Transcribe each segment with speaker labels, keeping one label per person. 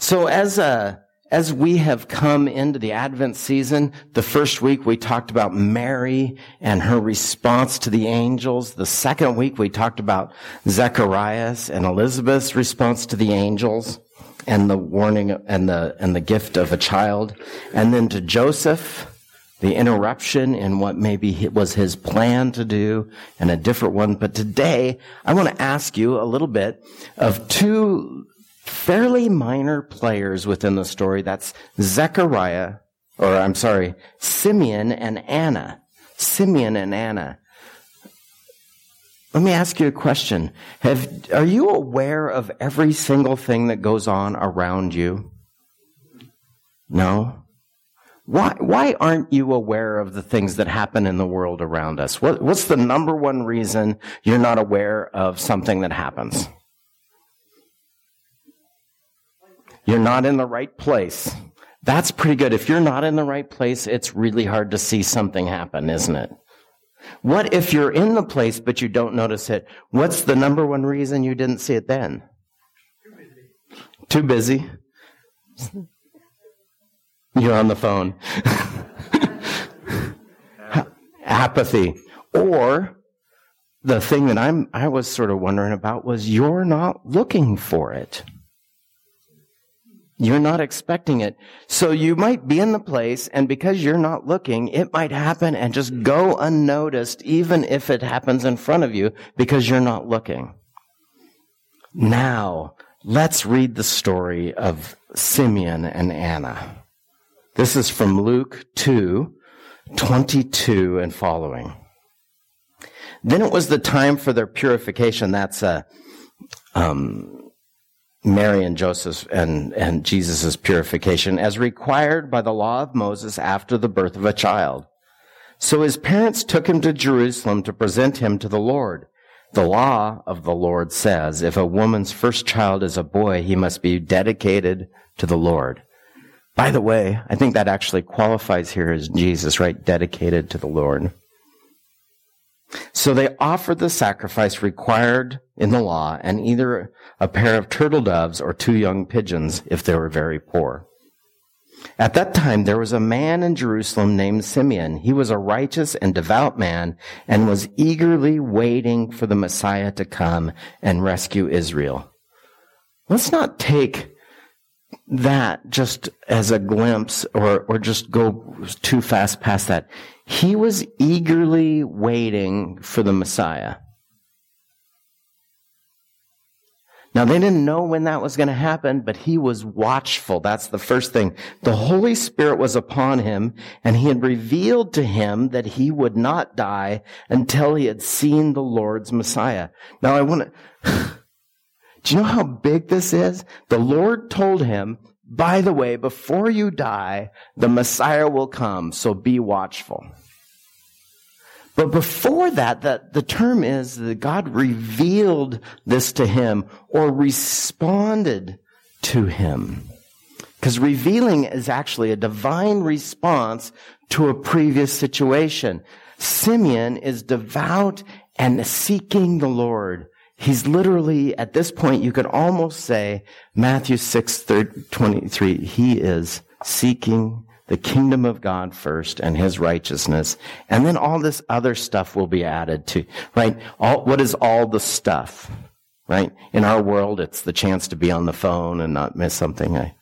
Speaker 1: So as uh, as we have come into the Advent season, the first week we talked about Mary and her response to the angels. The second week we talked about Zacharias and Elizabeth's response to the angels and the warning and the and the gift of a child. And then to Joseph, the interruption in what maybe was his plan to do and a different one. But today I want to ask you a little bit of two fairly minor players within the story. That's Zechariah, or I'm sorry, Simeon and Anna. Simeon and Anna. Let me ask you a question. Have, are you aware of every single thing that goes on around you? No? Why, why aren't you aware of the things that happen in the world around us? What, what's the number one reason you're not aware of something that happens? You're not in the right place. That's pretty good. If you're not in the right place, it's really hard to see something happen, isn't it? What if you're in the place but you don't notice it? What's the number one reason you didn't see it then? Too busy. Too busy. You're on the phone. Apathy. Or the thing that I'm I was sort of wondering about was you're not looking for it. You're not expecting it. So you might be in the place and because you're not looking, it might happen and just go unnoticed even if it happens in front of you because you're not looking. Now, let's read the story of Simeon and Anna. This is from Luke 2, 22 and following. Then it was the time for their purification. That's a, um, Mary and Joseph and, and Jesus' purification as required by the law of Moses after the birth of a child. So his parents took him to Jerusalem to present him to the Lord. The law of the Lord says if a woman's first child is a boy, he must be dedicated to the Lord. By the way, I think that actually qualifies here as Jesus, right? Dedicated to the Lord. So they offered the sacrifice required in the law and either a pair of turtle doves or two young pigeons if they were very poor. At that time, there was a man in Jerusalem named Simeon. He was a righteous and devout man and was eagerly waiting for the Messiah to come and rescue Israel. Let's not take that just as a glimpse or, or just go too fast past that. He was eagerly waiting for the Messiah. Now they didn't know when that was going to happen, but he was watchful. That's the first thing. The Holy Spirit was upon him and he had revealed to him that he would not die until he had seen the Lord's Messiah. Now I want to, do you know how big this is? The Lord told him, by the way, before you die, the Messiah will come, so be watchful. But before that, the, the term is that God revealed this to him or responded to him. Because revealing is actually a divine response to a previous situation. Simeon is devout and seeking the Lord. He's literally, at this point, you could almost say, Matthew 6, 23, he is seeking the kingdom of God first and his righteousness. And then all this other stuff will be added to, right? All, what is all the stuff, right? In our world, it's the chance to be on the phone and not miss something. I,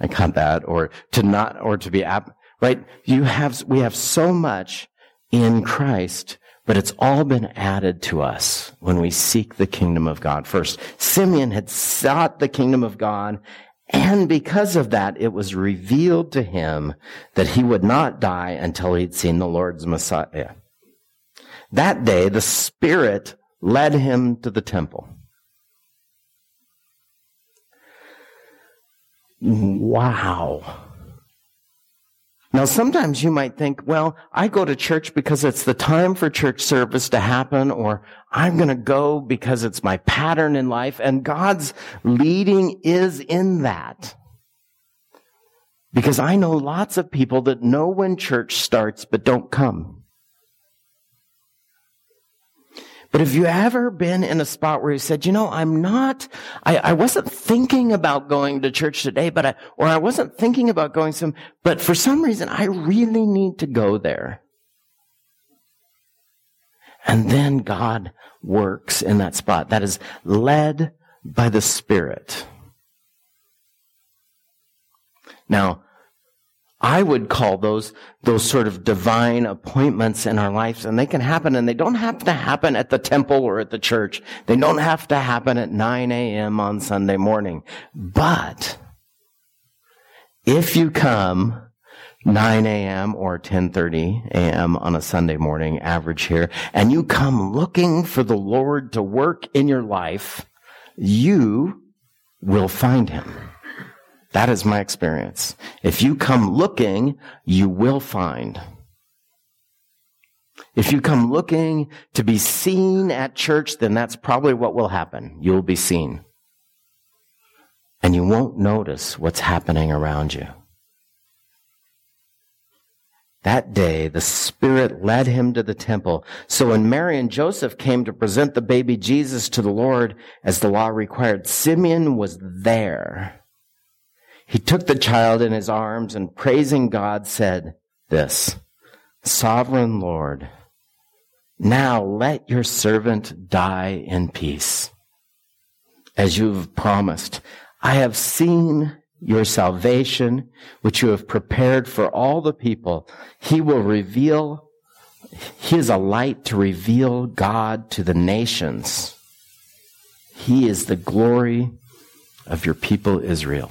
Speaker 1: I got that. Or to not, or to be, app, right? You have, we have so much in Christ, but it's all been added to us when we seek the kingdom of God first. Simeon had sought the kingdom of God and because of that, it was revealed to him that he would not die until he'd seen the Lord's Messiah. That day, the Spirit led him to the temple. Wow. Now, sometimes you might think, well, I go to church because it's the time for church service to happen, or I'm going to go because it's my pattern in life, and God's leading is in that. Because I know lots of people that know when church starts but don't come. But have you ever been in a spot where you said, you know, I'm not, I, I wasn't thinking about going to church today, but I, or I wasn't thinking about going some, but for some reason I really need to go there. And then God works in that spot. That is led by the Spirit. Now, I would call those, those sort of divine appointments in our lives, and they can happen, and they don't have to happen at the temple or at the church. They don't have to happen at 9 a.m. on Sunday morning. But, if you come 9 a.m. or 10:30 a.m. on a Sunday morning, average here, and you come looking for the Lord to work in your life, you will find him. That is my experience. If you come looking, you will find. If you come looking to be seen at church, then that's probably what will happen. You'll be seen. And you won't notice what's happening around you. That day, the Spirit led him to the temple. So when Mary and Joseph came to present the baby Jesus to the Lord as the law required, Simeon was there. He took the child in his arms and praising God said this, Sovereign Lord, now let your servant die in peace. As you've promised, I have seen your salvation, which you have prepared for all the people. He will reveal, He is a light to reveal God to the nations. He is the glory of your people Israel.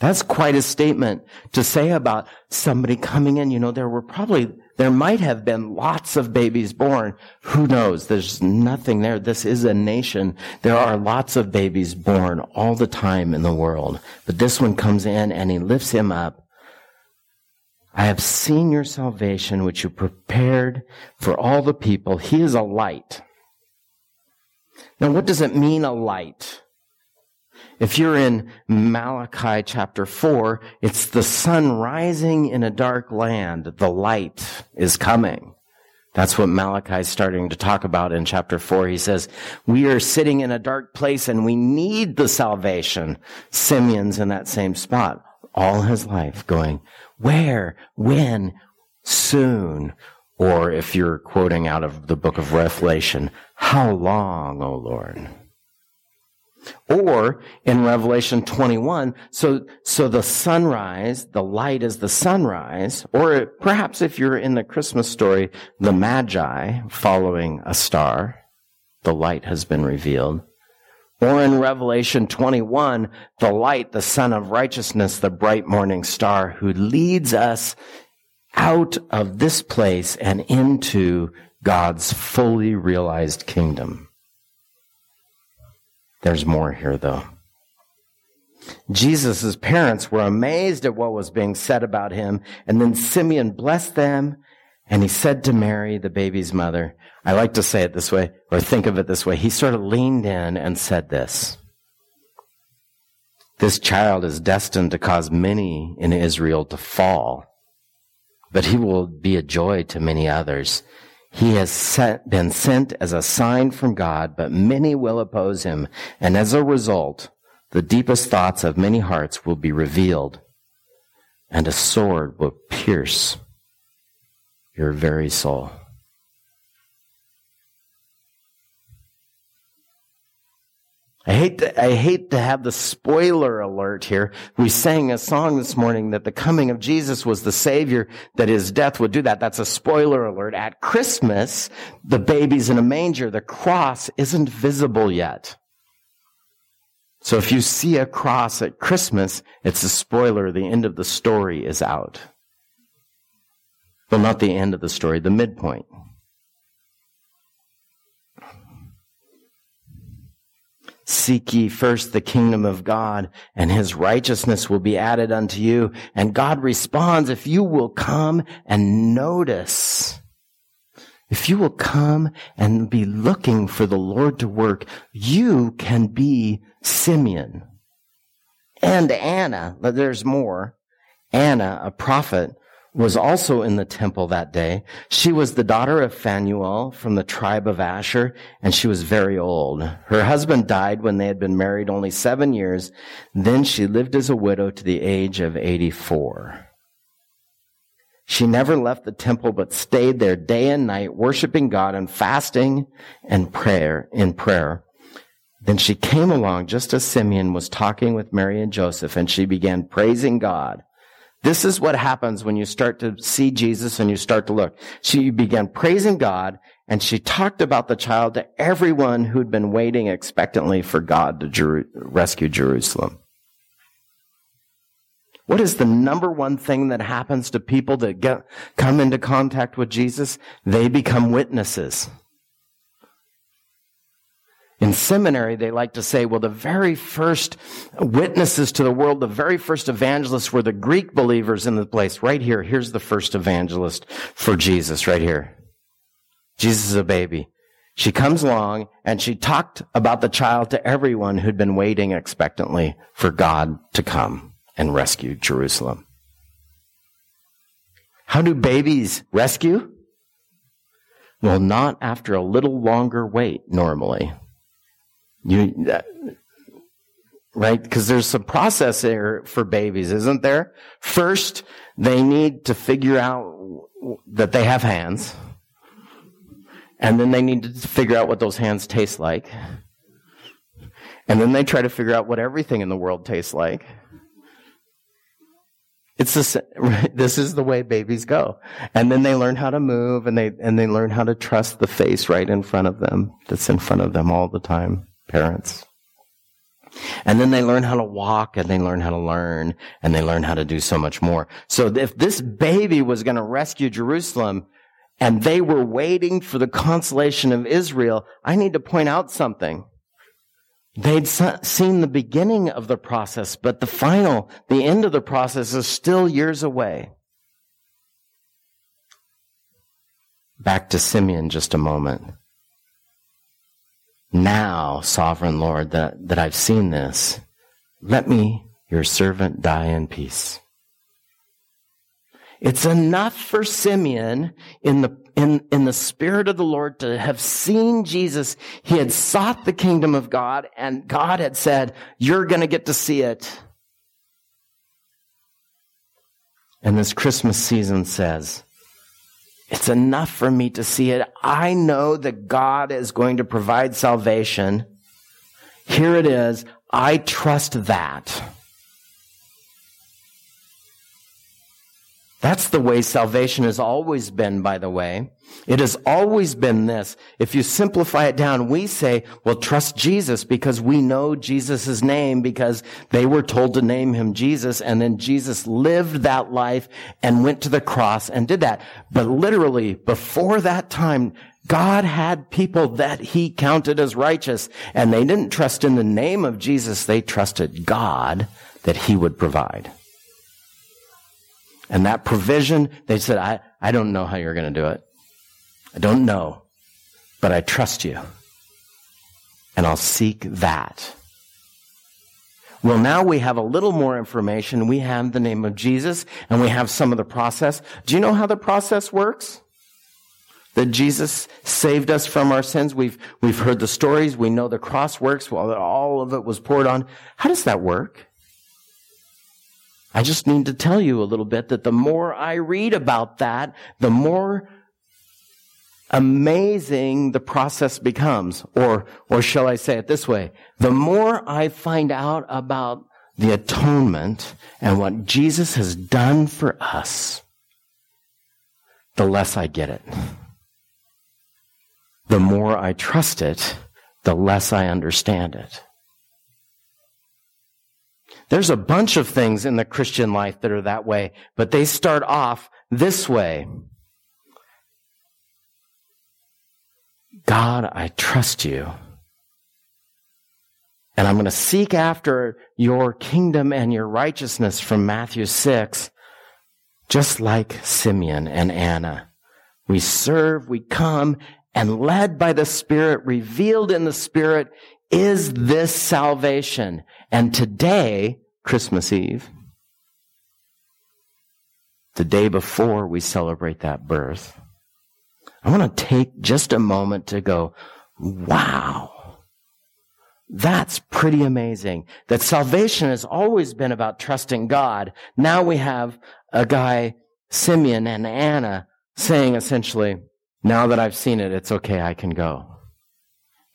Speaker 1: That's quite a statement to say about somebody coming in. You know, there were probably, there might have been lots of babies born. Who knows? There's nothing there. This is a nation. There are lots of babies born all the time in the world. But this one comes in and he lifts him up. I have seen your salvation, which you prepared for all the people. He is a light. Now, what does it mean, a light? If you're in Malachi chapter 4, it's the sun rising in a dark land. The light is coming. That's what Malachi is starting to talk about in chapter 4. He says, we are sitting in a dark place and we need the salvation. Simeon's in that same spot all his life going, where, when, soon, or if you're quoting out of the book of Revelation, how long, O Lord? Or in Revelation 21, so, so the sunrise, the light is the sunrise, or perhaps if you're in the Christmas story, the Magi following a star, the light has been revealed. Or in Revelation 21, the light, the sun of righteousness, the bright morning star who leads us out of this place and into God's fully realized kingdom. There's more here though. Jesus' parents were amazed at what was being said about him, and then Simeon blessed them, and he said to Mary, the baby's mother, I like to say it this way, or think of it this way. He sort of leaned in and said this. This child is destined to cause many in Israel to fall, but he will be a joy to many others. He has been sent as a sign from God, but many will oppose him. And as a result, the deepest thoughts of many hearts will be revealed, and a sword will pierce your very soul. I hate to, I hate to have the spoiler alert here. We sang a song this morning that the coming of Jesus was the savior, that his death would do that. That's a spoiler alert. At Christmas, the baby's in a manger. The cross isn't visible yet. So if you see a cross at Christmas, it's a spoiler. The end of the story is out. Well, not the end of the story, the midpoint. Seek ye first the kingdom of God and his righteousness will be added unto you. And God responds, if you will come and notice, if you will come and be looking for the Lord to work, you can be Simeon and Anna. But there's more. Anna, a prophet, was also in the temple that day. She was the daughter of Phanuel from the tribe of Asher, and she was very old. Her husband died when they had been married only seven years. Then she lived as a widow to the age of 84. She never left the temple, but stayed there day and night, worshiping God and fasting and prayer, in prayer. Then she came along just as Simeon was talking with Mary and Joseph, and she began praising God. This is what happens when you start to see Jesus and you start to look. She began praising God and she talked about the child to everyone who'd been waiting expectantly for God to rescue Jerusalem. What is the number one thing that happens to people that get, come into contact with Jesus? They become witnesses. In seminary, they like to say, well, the very first witnesses to the world, the very first evangelists were the Greek believers in the place. Right here, here's the first evangelist for Jesus, right here. Jesus is a baby. She comes along and she talked about the child to everyone who'd been waiting expectantly for God to come and rescue Jerusalem. How do babies rescue? Well, not after a little longer wait normally. You, uh, right? Because there's some process there for babies, isn't there? First, they need to figure out that they have hands. And then they need to figure out what those hands taste like. And then they try to figure out what everything in the world tastes like. It's the, this is the way babies go. And then they learn how to move and they, and they learn how to trust the face right in front of them that's in front of them all the time parents. And then they learn how to walk and they learn how to learn and they learn how to do so much more. So if this baby was going to rescue Jerusalem and they were waiting for the consolation of Israel, I need to point out something. They'd seen the beginning of the process, but the final, the end of the process is still years away. Back to Simeon just a moment. Now, sovereign Lord, that, that I've seen this, let me, your servant, die in peace. It's enough for Simeon in the, in, in the spirit of the Lord to have seen Jesus. He had sought the kingdom of God and God had said, you're going to get to see it. And this Christmas season says, it's enough for me to see it. I know that God is going to provide salvation. Here it is. I trust that. That's the way salvation has always been, by the way. It has always been this. If you simplify it down, we say, well, trust Jesus because we know Jesus' name because they were told to name him Jesus and then Jesus lived that life and went to the cross and did that. But literally, before that time, God had people that he counted as righteous and they didn't trust in the name of Jesus. They trusted God that he would provide. And that provision, they said, I, I don't know how you're going to do it. I don't know, but I trust you. And I'll seek that. Well, now we have a little more information. We have the name of Jesus and we have some of the process. Do you know how the process works? That Jesus saved us from our sins. We've, we've heard the stories. We know the cross works. Well, all of it was poured on. How does that work? I just need to tell you a little bit that the more I read about that, the more amazing the process becomes. Or, or shall I say it this way? The more I find out about the atonement and what Jesus has done for us, the less I get it. The more I trust it, the less I understand it. There's a bunch of things in the Christian life that are that way, but they start off this way. God, I trust you. And I'm going to seek after your kingdom and your righteousness from Matthew 6, just like Simeon and Anna. We serve, we come, and led by the Spirit, revealed in the Spirit, is this salvation. And today, Christmas Eve, the day before we celebrate that birth, I want to take just a moment to go, wow. That's pretty amazing. That salvation has always been about trusting God. Now we have a guy, Simeon and Anna, saying essentially, now that I've seen it, it's okay, I can go.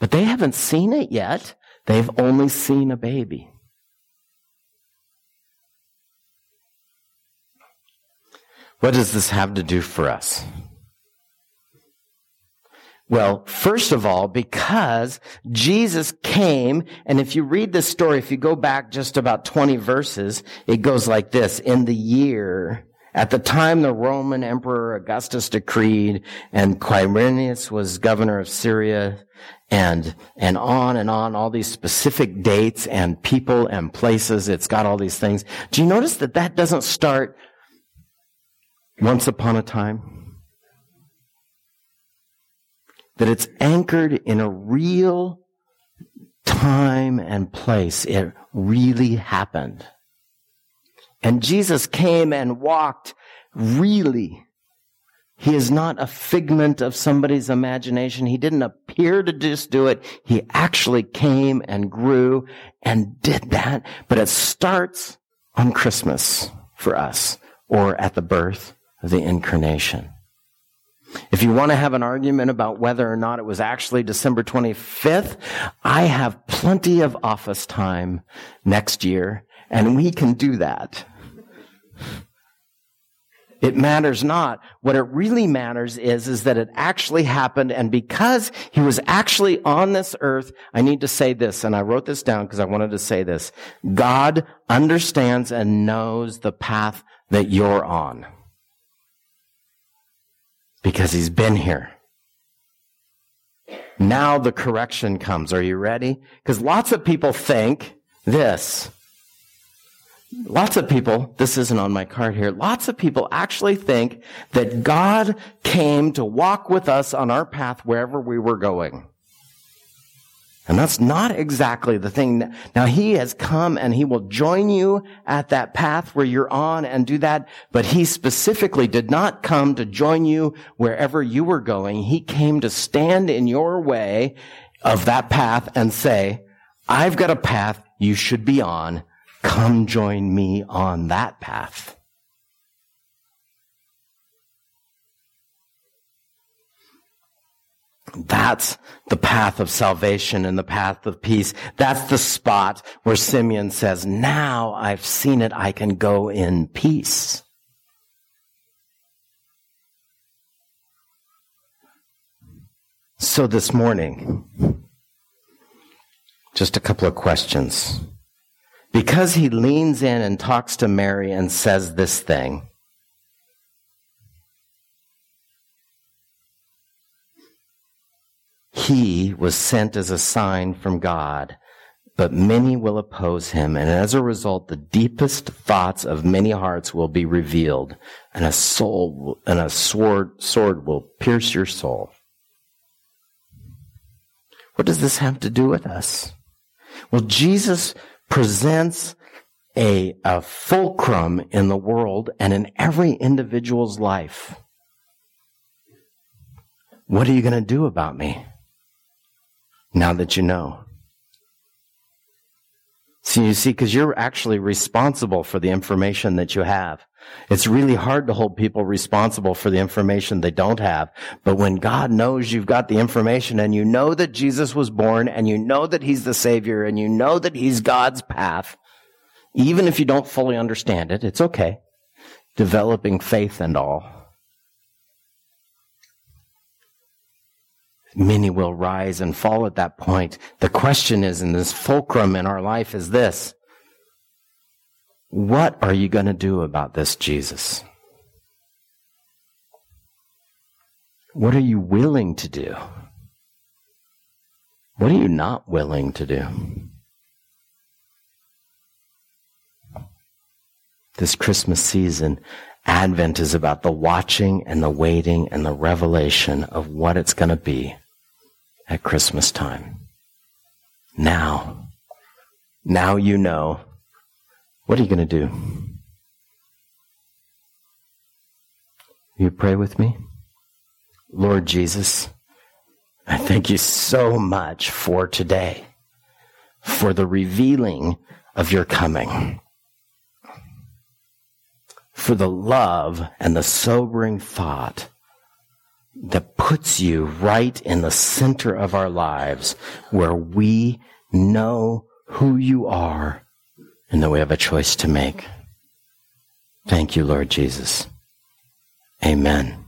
Speaker 1: But they haven't seen it yet. They've only seen a baby. What does this have to do for us? Well, first of all, because Jesus came, and if you read this story, if you go back just about 20 verses, it goes like this. In the year, at the time the Roman Emperor Augustus decreed, and Quirinius was governor of Syria, and, and on and on, all these specific dates and people and places, it's got all these things. Do you notice that that doesn't start once upon a time? that it's anchored in a real time and place. It really happened. And Jesus came and walked really. He is not a figment of somebody's imagination. He didn't appear to just do it. He actually came and grew and did that. But it starts on Christmas for us or at the birth the incarnation. If you want to have an argument about whether or not it was actually December 25th, I have plenty of office time next year, and we can do that. It matters not. What it really matters is, is that it actually happened. And because he was actually on this earth, I need to say this, and I wrote this down because I wanted to say this. God understands and knows the path that you're on because he's been here. Now the correction comes. Are you ready? Because lots of people think this. Lots of people, this isn't on my card here, lots of people actually think that God came to walk with us on our path wherever we were going. And that's not exactly the thing. Now he has come and he will join you at that path where you're on and do that. But he specifically did not come to join you wherever you were going. He came to stand in your way of that path and say, I've got a path you should be on. Come join me on that path. That's the path of salvation and the path of peace. That's the spot where Simeon says, now I've seen it, I can go in peace. So this morning, just a couple of questions. Because he leans in and talks to Mary and says this thing, He was sent as a sign from God, but many will oppose him, and as a result, the deepest thoughts of many hearts will be revealed, and a soul and a sword sword will pierce your soul. What does this have to do with us? Well, Jesus presents a, a fulcrum in the world and in every individual's life. What are you going to do about me? Now that you know. So you see, because you're actually responsible for the information that you have. It's really hard to hold people responsible for the information they don't have. But when God knows you've got the information and you know that Jesus was born and you know that he's the savior and you know that he's God's path, even if you don't fully understand it, it's okay. Developing faith and all. Many will rise and fall at that point. The question is, in this fulcrum in our life is this. What are you going to do about this, Jesus? What are you willing to do? What are you not willing to do? This Christmas season, Advent is about the watching and the waiting and the revelation of what it's going to be at Christmas time. Now, now you know. What are you going to do? You pray with me? Lord Jesus, I thank you so much for today, for the revealing of your coming, for the love and the sobering thought that puts you right in the center of our lives where we know who you are and that we have a choice to make. Thank you, Lord Jesus. Amen.